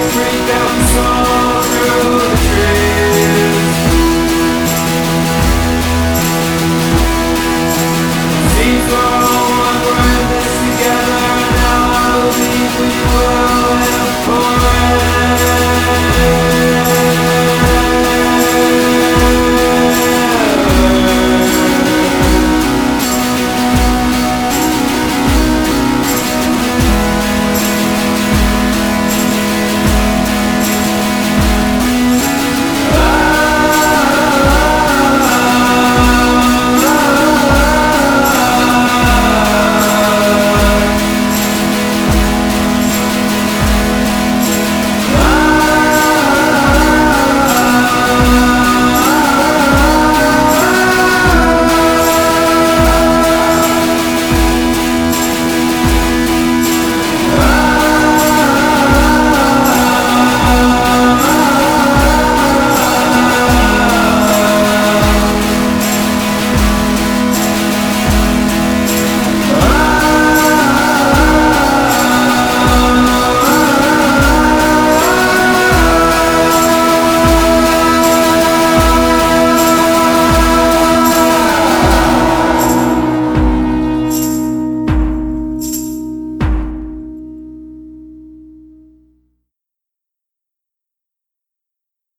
freak out song.